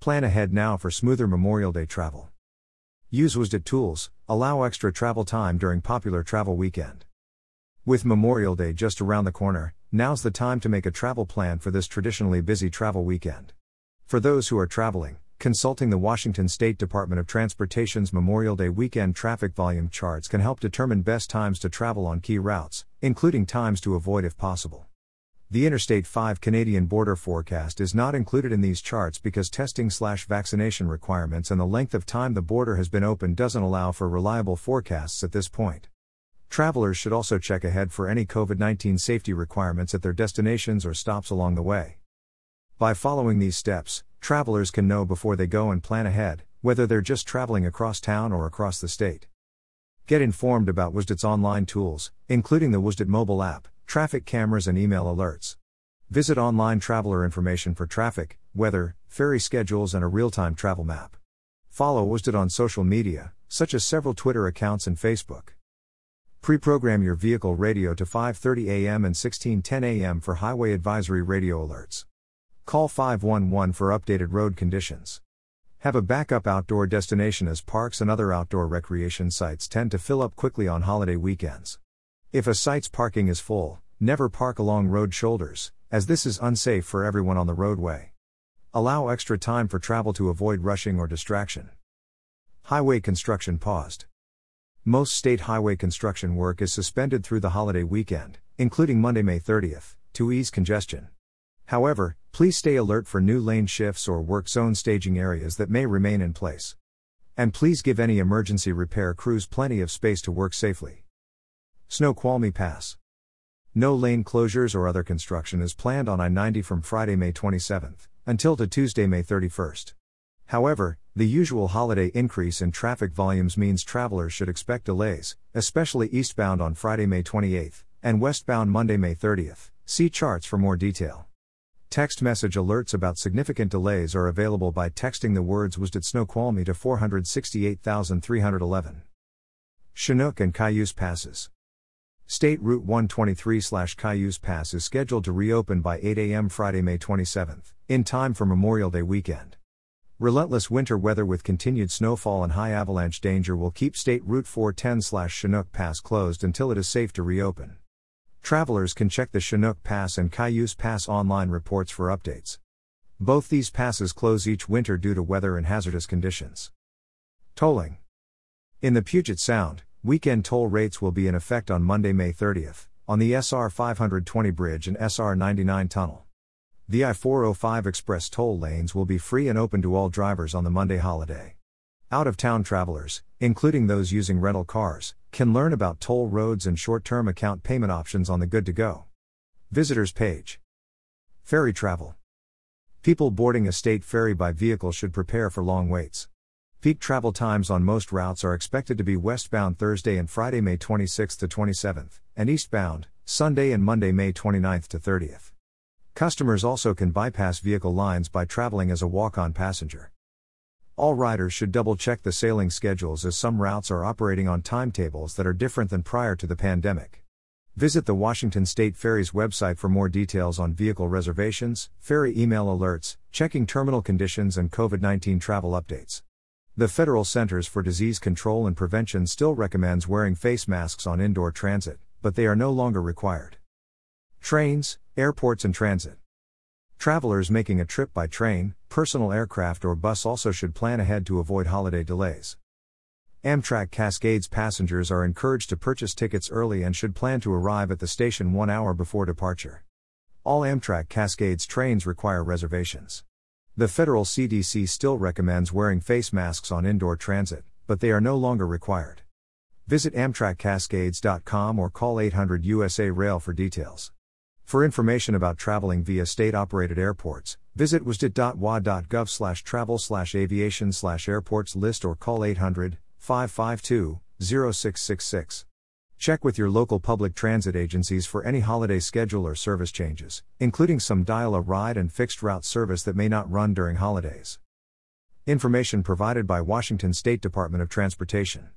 Plan ahead now for smoother Memorial Day travel. Use WSDOT tools, allow extra travel time during popular travel weekend. With Memorial Day just around the corner, now's the time to make a travel plan for this traditionally busy travel weekend. For those who are traveling, consulting the Washington State Department of Transportation's Memorial Day weekend traffic volume charts can help determine best times to travel on key routes, including times to avoid if possible. The Interstate 5 Canadian border forecast is not included in these charts because testing slash vaccination requirements and the length of time the border has been open doesn't allow for reliable forecasts at this point. Travelers should also check ahead for any COVID 19 safety requirements at their destinations or stops along the way. By following these steps, travelers can know before they go and plan ahead, whether they're just traveling across town or across the state. Get informed about WSDOT's online tools, including the WSDOT mobile app, traffic cameras, and email alerts. Visit online traveler information for traffic, weather, ferry schedules, and a real time travel map. Follow WSDOT on social media, such as several Twitter accounts and Facebook. Pre-program your vehicle radio to 5:30 a.m. and 16:10 a.m. for highway advisory radio alerts. Call 511 for updated road conditions. Have a backup outdoor destination as parks and other outdoor recreation sites tend to fill up quickly on holiday weekends. If a site's parking is full, never park along road shoulders, as this is unsafe for everyone on the roadway. Allow extra time for travel to avoid rushing or distraction. Highway construction paused. Most state highway construction work is suspended through the holiday weekend, including Monday, May 30th, to ease congestion. However, please stay alert for new lane shifts or work zone staging areas that may remain in place. And please give any emergency repair crews plenty of space to work safely. Snoqualmie Pass. No lane closures or other construction is planned on I 90 from Friday, May 27th, until to Tuesday, May 31st. However, the usual holiday increase in traffic volumes means travelers should expect delays, especially eastbound on Friday, May 28th, and westbound Monday, May 30th. See charts for more detail. Text message alerts about significant delays are available by texting the words WSDOT Snoqualmie to 468311. Chinook and Cayuse Passes. State Route 123 Cayuse Pass is scheduled to reopen by 8 a.m. Friday, May 27th, in time for Memorial Day weekend. Relentless winter weather with continued snowfall and high avalanche danger will keep State Route 410 Chinook Pass closed until it is safe to reopen. Travelers can check the Chinook Pass and Cayuse Pass online reports for updates. Both these passes close each winter due to weather and hazardous conditions. Tolling. In the Puget Sound, weekend toll rates will be in effect on Monday, May 30th, on the SR 520 bridge and SR 99 tunnel. The I 405 express toll lanes will be free and open to all drivers on the Monday holiday. Out of town travelers, including those using rental cars, can learn about toll roads and short term account payment options on the Good to Go Visitors page. Ferry travel. People boarding a state ferry by vehicle should prepare for long waits. Peak travel times on most routes are expected to be westbound Thursday and Friday, May 26th to 27th, and eastbound, Sunday and Monday, May 29th to 30th. Customers also can bypass vehicle lines by traveling as a walk on passenger. All riders should double check the sailing schedules as some routes are operating on timetables that are different than prior to the pandemic. Visit the Washington State Ferries website for more details on vehicle reservations, ferry email alerts, checking terminal conditions, and COVID 19 travel updates. The Federal Centers for Disease Control and Prevention still recommends wearing face masks on indoor transit, but they are no longer required. Trains, airports, and transit. Travelers making a trip by train, personal aircraft, or bus also should plan ahead to avoid holiday delays. Amtrak Cascades passengers are encouraged to purchase tickets early and should plan to arrive at the station one hour before departure. All Amtrak Cascades trains require reservations. The federal CDC still recommends wearing face masks on indoor transit, but they are no longer required. Visit AmtrakCascades.com or call 800 USA Rail for details. For information about traveling via state-operated airports, visit wsdot.wa.gov slash travel slash aviation slash airports list or call 800-552-0666. Check with your local public transit agencies for any holiday schedule or service changes, including some dial a ride and fixed route service that may not run during holidays. Information provided by Washington State Department of Transportation.